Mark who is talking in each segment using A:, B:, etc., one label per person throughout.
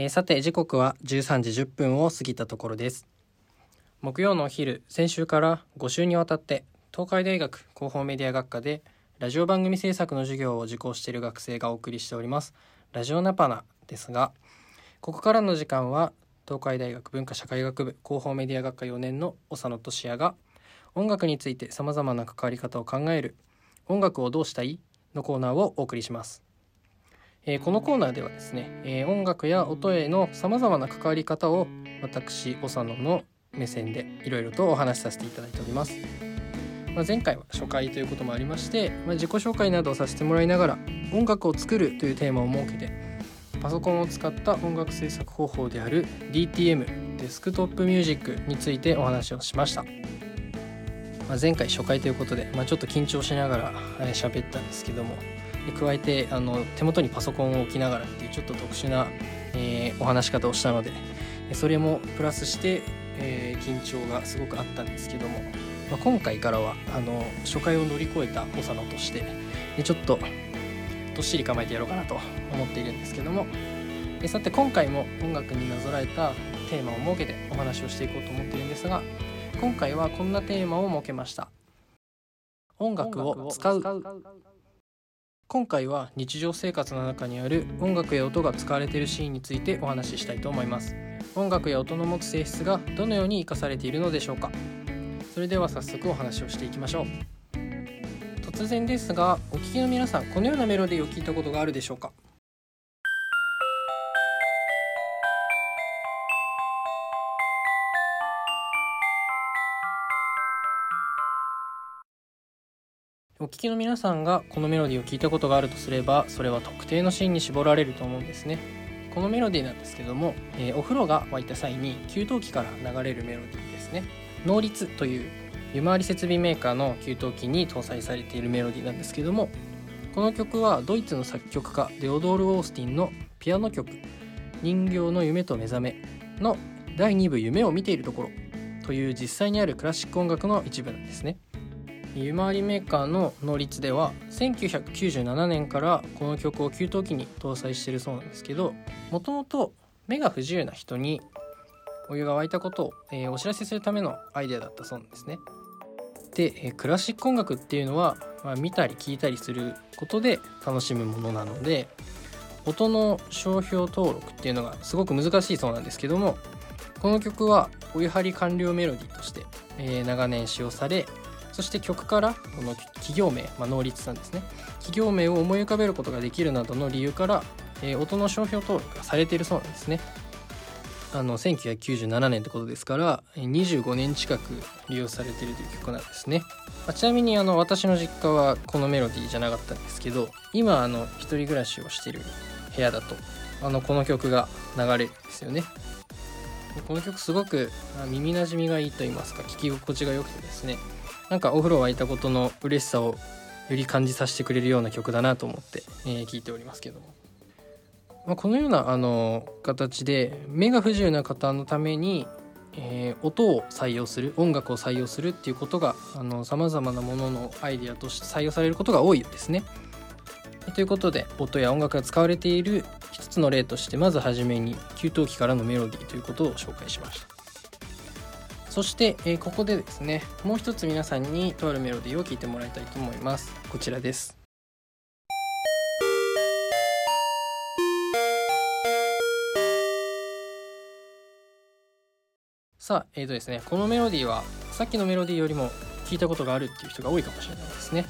A: えーさて時刻は13時10分を過ぎたところです木曜のお昼先週から5週にわたって東海大学広報メディア学科でラジオ番組制作の授業を受講している学生がお送りしておりますラジオナパナですがここからの時間は東海大学文化社会学部広報メディア学科4年の長野俊也が音楽についてさまざまな関わり方を考える「音楽をどうしたい?」のコーナーをお送りします。えこのコーナーではですね、え音楽や音へのさまざまな関わり方を私長野の目線でいろいろとお話しさせていただいております。まあ、前回は初回ということもありまして、まあ、自己紹介などをさせてもらいながら音楽を作るというテーマを設けてパソコンを使った音楽制作方法である DTM デスクトップミュージックについてお話をしました。まあ、前回初回ということで、ま、ちょっと緊張しながらえ喋ったんですけども加えてあの手元にパソコンを置きながらっていうちょっと特殊な、えーお話し方をしたのでそれもプラスして、えー緊張がすごくあったんですけども、まあ、今回からはあの初回を乗り越えた長野としてでちょっとどっしり構えてやろうかなと思っているんですけどもさて今回も音楽になぞらえたテーマを設けてお話をしていこうと思っているんですが今回はこんなテーマを設けました。音楽を使う。今回は日常生活の中にある音楽や音が使われているシーンについてお話ししたいと思います。音楽や音の持つ性質がどのように生かされているのでしょうか。それでは早速お話をしていきましょう。突然ですがお聞きの皆さんこのようなメロディーを聞いたことがあるでしょうか？お聞きの皆さんがこのメロディーを聞いたことがあるとすればそれは特定のシーンに絞られると思うんですね。このメロディーなんですけども、えーお風呂が沸いた際に給湯器から流れるメロディーですね。能率という湯回り設備メーカーの給湯器に搭載されているメロディーなんですけどもこの曲はドイツの作曲家デオドール・オースティンのピアノ曲「人形の夢と目覚め」の第2部「夢を見ているところ」という実際にあるクラシック音楽の一部なんですね。湯回りメーカーの能率では1997年からこの曲を給湯器に搭載してるそうなんですけどもともと目が不自由な人にお湯が沸いたことを、えーお知らせするためのアイデアだったそうなんですね。で、えークラシック音楽っていうのは、まあ、見たり聞いたりすることで楽しむものなので音の商標登録っていうのがすごく難しいそうなんですけどもこの曲はお湯張り完了メロディーとして、えー長年使用されそして曲からこの企業名、まあ、能率さんですね。企業名を思い浮かべることができるなどの理由から、えー音の商標登録がされているそうなんですね。あの1997年ってことですからえ25年近く利用されているという曲なんですね、まあちなみにあの私の実家はこのメロディーじゃなかったんですけど今あの一人暮らしをしている部屋だとあのこの曲が流れるんですよね。この曲すごくあ耳なじみがいいと言いますか聴き心地が良くてですね。なんかお風呂沸いたことの嬉しさをより感じさせてくれるような曲だなと思って、えー聞いておりますけども、まあ、このようなあの形で目が不自由な方のために、えー音を採用する音楽を採用するっていうことがさまざまなもののアイデアとして採用されることが多いですね。ということで音や音楽が使われている一つの例としてまずはじめに給湯器からのメロディーということを紹介しました。そして、えーここでですねもう一つ皆さんにとあるメロディーを聴いてもらいたいと思います。こちらです。さあえーとですねこのメロディーはさっきのメロディーよりも聞いたことがあるっていう人が多いかもしれないですね。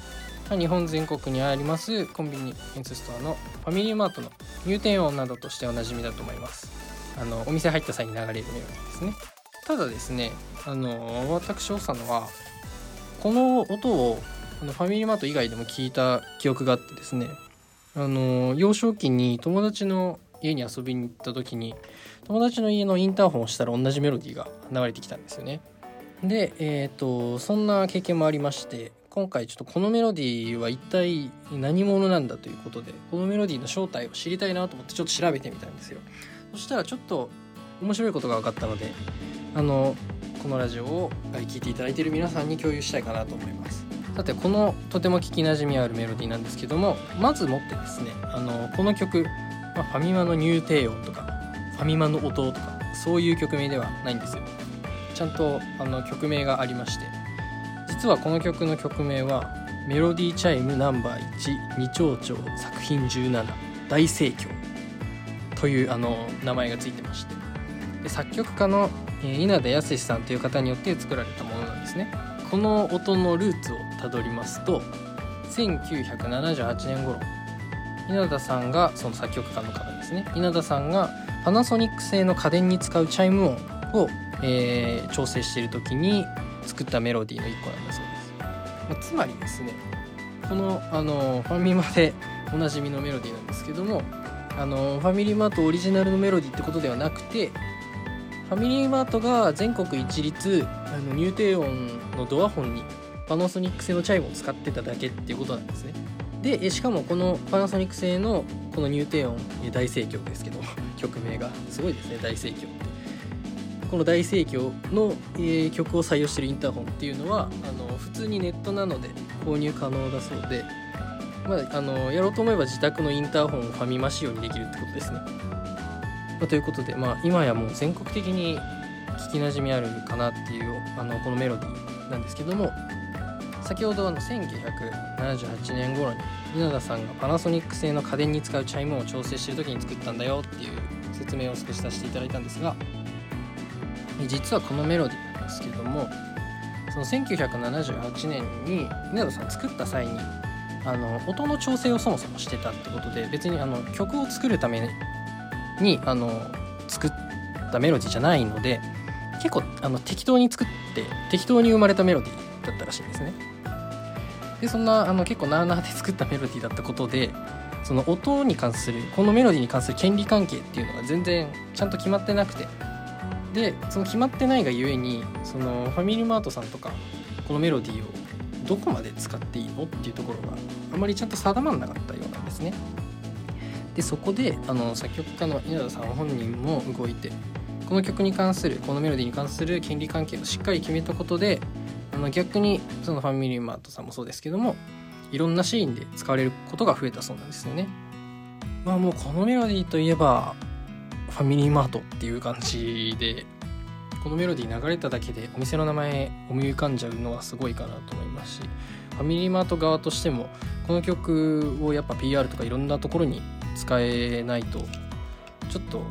A: 日本全国にありますコンビニエンスストアのファミリーマートの入店音などとしておなじみだと思います。あのお店入った際に流れるメロディーですね。ただですねあの私長野はこの音をあのファミリーマート以外でも聞いた記憶があってですねあの幼少期に友達の家に遊びに行った時に友達の家のインターホンをしたら同じメロディーが流れてきたんですよね。でえっ、とそんな経験もありまして今回ちょっとこのメロディーは一体何者なんだということでこのメロディーの正体を知りたいなと思ってちょっと調べてみたんですよ。そしたらちょっと面白いことが分かったのであのこのラジオを聞いていただいている皆さんに共有したいかなと思います。さてこのとても聞きなじみあるメロディーなんですけどもまずもってですねあのこの曲、まあ、ファミマの入帝音とかファミマの音とかそういう曲名ではないんですよ。ちゃんとあの曲名がありまして実はこの曲の曲名はメロディーチャイムナンバー12丁々作品17大盛況というあの名前がついてましてで作曲家の稲田康さんという方によって作られたものなんですね。この音のルーツをたどりますと1978年頃稲田さんがその作曲家の方ですね。稲田さんがパナソニック製の家電に使うチャイム音を、えー、調整している時に作ったメロディーの一個なんだそうです、まあ、つまりですねこのあのファミマでおなじみのメロディーなんですけどもあのファミリーマートオリジナルのメロディーってことではなくてファミリーマートが全国一律あの入低音のドアホンにパナソニック製のチャイムを使ってただけっていうことなんですねでしかもこのパナソニック製のこの入低音大盛況ですけど 曲名がすごいですね大盛況ってこの大盛況の、えー、曲を採用してるインターホンっていうのはあの普通にネットなので購入可能だそうで、まあ、あのやろうと思えば自宅のインターホンをファミマ仕様にできるってことですね。まあ、ということで、まあ、今やもう全国的に聞きなじみあるかなっていうあのこのメロディーなんですけども先ほどあの1978年頃に稲田さんがパナソニック製の家電に使うチャイムを調整してる時に作ったんだよっていう説明を少しさせていただいたんですが実はこのメロディーなんですけどもその1978年に稲田さん作った際にあの音の調整をそもそもしてたってことで別にあの曲を作るためににあの作ったメロディーじゃないので結構あの適当に作って適当に生まれたメロディーだったらしいんですね。でそんなあの結構なあなあで作ったメロディーだったことでその音に関するこのメロディーに関する権利関係っていうのが全然ちゃんと決まってなくてでその決まってないがゆえにそのファミリーマートさんとかこのメロディーをどこまで使っていいのっていうところがあまりちゃんと定まらなかったようなんですね。でそこであの作曲家の稲田さん本人も動いてこの曲に関するこのメロディーに関する権利関係をしっかり決めたことであの逆にそのファミリーマートさんもそうですけどもいろんなシーンで使われることが増えたそうなんですよね。まあもうこのメロディーといえばファミリーマートっていう感じでこのメロディー流れただけでお店の名前思い浮かんじゃうのはすごいかなと思いますしファミリーマート側としてもこの曲をやっぱ PR とかいろんなところに使えないとちょっと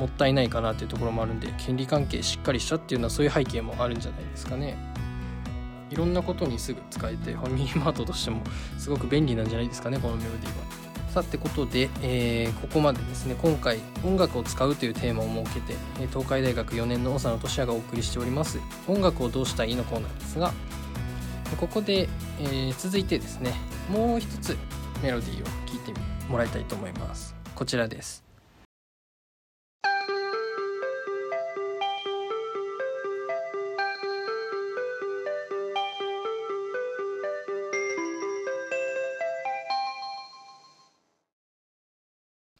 A: もったいないかなっていうところもあるんで権利関係しっかりしたっていうのはそういう背景もあるんじゃないですかね。いろんなことにすぐ使えてファミリーマートとしてもすごく便利なんじゃないですかねこのメロディーは。さってことで、えー、ここまでですね。今回音楽を使うというテーマを設けて東海大学4年の長野俊也がお送りしております。音楽をどうしたらいいのコーナーですがここで、えー、続いてですねもう一つメロディーを聴いてみもらいたいと思います。こちらです。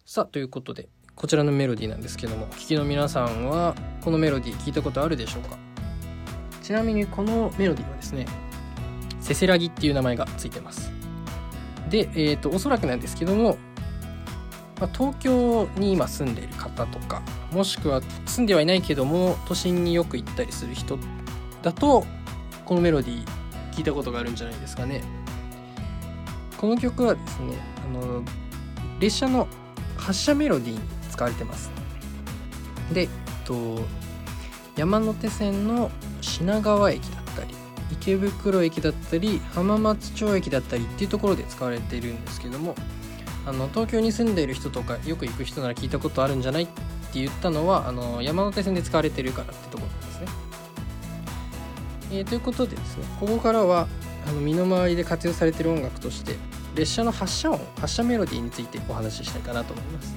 A: さあということでこちらのメロディーなんですけども聴きの皆さんはこのメロディー聞いたことあるでしょうか？ちなみにこのメロディーはですねせせらぎっていう名前がついてます。で、えーと、おそらくなんですけども、まあ、東京に今住んでいる方とかもしくは住んではいないけども都心によく行ったりする人だとこのメロディー聞いたことがあるんじゃないですかね。この曲はですねあの列車の発車メロディーに使われてます。で、えっと、山手線の品川駅だったり池袋駅だったり浜松町駅だったりっていうところで使われているんですけどもあの東京に住んでいる人とかよく行く人なら聞いたことあるんじゃないって言ったのはあの山手線で使われてるからってところなんですね。えー、ということでですねここからはあの身の回りで活用されてる音楽として列車の発車音発車メロディーについてお話ししたいかなと思います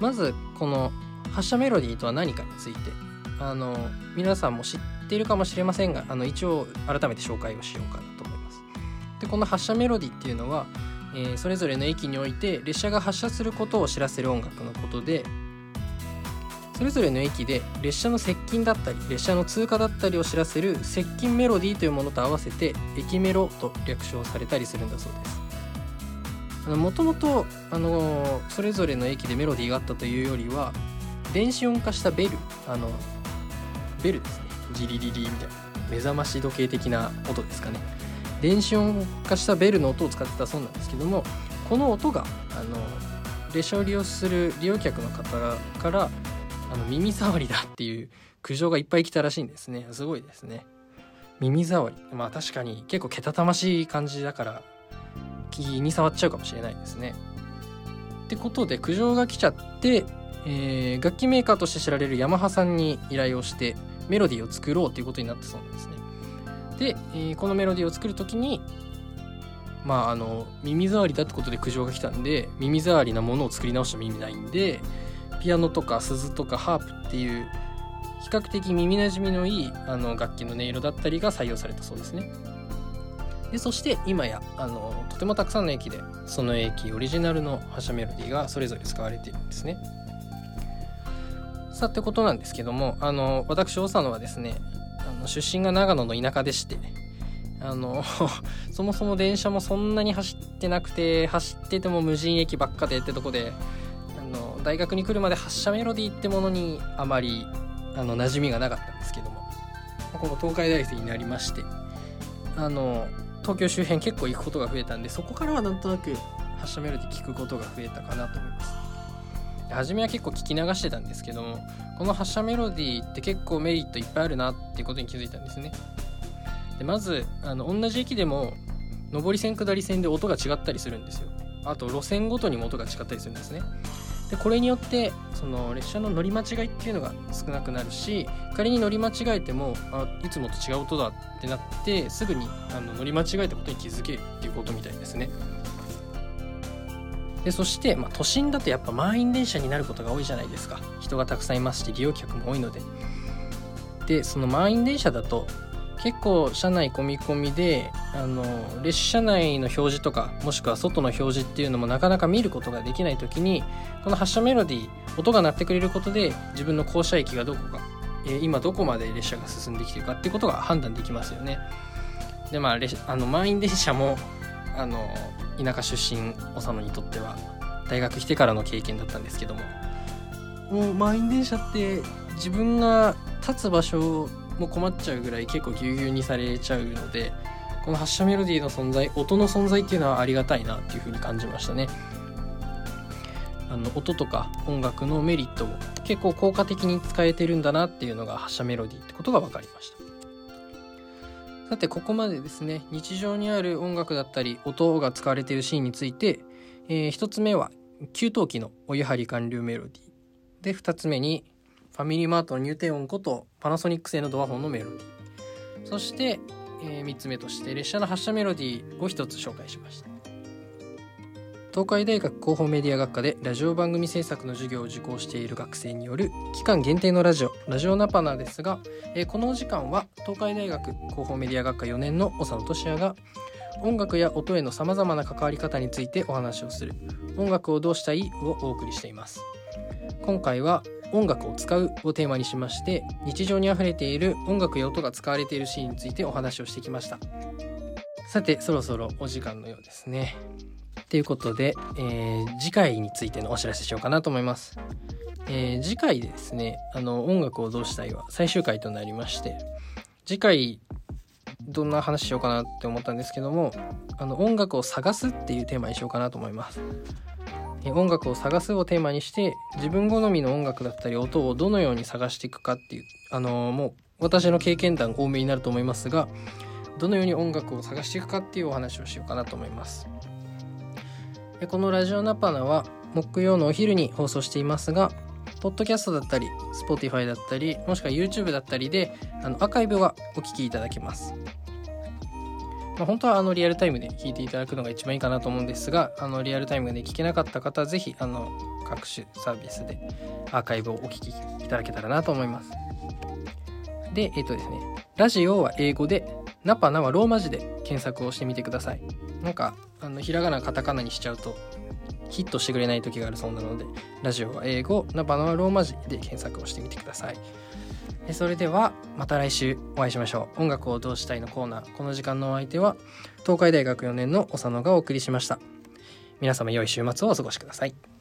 A: まずこの発車メロディーとは何かについてあの皆さんも知っているかもしれませんがあの一応改めて紹介をしようかなと思いますでこの発車メロディーっていうのは、えー、それぞれの駅において列車が発車することを知らせる音楽のことでそれぞれの駅で列車の接近だったり列車の通過だったりを知らせる接近メロディーというものと合わせて駅メロと略称されたりするんだそうです。もともとそれぞれの駅でメロディーがあったというよりは電子音化したベルあのベルですね。ジリリリみたいな目覚まし時計的な音ですかね。電子音化したベルの音を使ってたそうなんですけどもこの音があの列車を利用する利用客の方からあの耳障りだっていう苦情がいっぱい来たらしいんですね。すごいですね。耳障り。まあ確かに結構けたたましい感じだから気に触っちゃうかもしれないですね。ってことで苦情が来ちゃって、えー、楽器メーカーとして知られるヤマハさんに依頼をしてメロディーを作ろうということになったそうなんですね。で、えー、このメロディーを作る時にまああの耳障りだってことで苦情が来たんで耳障りなものを作り直しても意味ないんでピアノとか鈴とかハープっていう比較的耳なじみのいいあの楽器の音色だったりが採用されたそうですね。でそして今やあのとてもたくさんの駅でその駅オリジナルの発車メロディーがそれぞれ使われているんですね。さってことなんですけどもあの私長野はですねあの出身が長野の田舎でしてあの そもそも電車もそんなに走ってなくて走ってても無人駅ばっかでってとこであの大学に来るまで発車メロディーってものにあまりあの馴染みがなかったんですけどもこの東海大生になりましてあの東京周辺結構行くことが増えたんでそこからはなんとなく発車メロディー聞くことが増えたかなと思います。初めは結構聞き流してたんですけどもこの発車メロディーって結構メリットいっぱいあるなっていうことに気づいたんですね。でまずあの同じ駅でも上り線下り線で音が違ったりするんですよ。あと路線ごとにも音が違ったりするんですね。でこれによってその列車の乗り間違いっていうのが少なくなるし仮に乗り間違えてもあいつもと違う音だってなってすぐにあの乗り間違えたことに気づけるっていうことみたいですね。でそして、まあ、都心だとやっぱ満員電車になることが多いじゃないですか人がたくさんいますし利用客も多いのででその満員電車だと結構車内込み込みであの列車内の表示とかもしくは外の表示っていうのもなかなか見ることができない時にこの発車メロディー音が鳴ってくれることで自分の降車駅がどこか、えー、今どこまで列車が進んできてるかっていうことが判断できますよね。でまああの満員電車もあの田舎出身長野にとっては大学来てからの経験だったんですけども。もう満員電車って自分が立つ場所も困っちゃうぐらい結構ぎゅうぎゅうにされちゃうのでこの発車メロディーの存在音の存在っていうのはありがたいなっていうふうに感じましたね。あの音とか音楽のメリットを結構効果的に使えてるんだなっていうのが発車メロディーってことが分かりました。さてここまでですね日常にある音楽だったり音が使われているシーンについて、えー、1つ目は給湯器のお湯張り完了メロディー。で2つ目にファミリーマートの入店音ことパナソニック製のドアホンのメロディー。そして、えー、3つ目として列車の発車メロディーを1つ紹介しました。東海大学広報メディア学科でラジオ番組制作の授業を受講している学生による期間限定のラジオ。ラジオナパナですが、えー、このお時間は東海大学広報メディア学科4年の長野俊也が音楽や音へのさまざまな関わり方についてお話をする音楽をどうしたいをお送りしています。今回は音楽を使うをテーマにしまして日常にあふれている音楽や音が使われているシーンについてお話をしてきました。さてそろそろお時間のようですね。ということで、えー、次回についてのお知らせしようかなと思います、えー、次回ですねあの音楽をどうしたいは最終回となりまして次回どんな話しようかなって思ったんですけどもあの音楽を探すっていうテーマにしようかなと思います。音楽を探すをテーマにして自分好みの音楽だったり音をどのように探していくかっていうあのもう私の経験談多めになると思いますがどのように音楽を探していくかっていうお話をしようかなと思います。このラジオナパナは木曜のお昼に放送していますがポッドキャストだったり Spotify だったりもしくは YouTube だったりであのアーカイブはお聴きいただけます。まあ、本当はあのリアルタイムで聞いていただくのが一番いいかなと思うんですがあのリアルタイムで聞けなかった方はぜひあの各種サービスでアーカイブをお聞きいただけたらなと思います。でえっ、とですねラジオは英語でナパナはローマ字で検索をしてみてください。なんかあのひらがなカタカナにしちゃうとヒットしてくれない時があるそうなのでラジオは英語ナバナはローマ字で検索をしてみてください。それではまた来週お会いしましょう。音楽をどうしたいのコーナー。この時間のお相手は東海大学4年の長野がお送りしました。皆様良い週末をお過ごしください。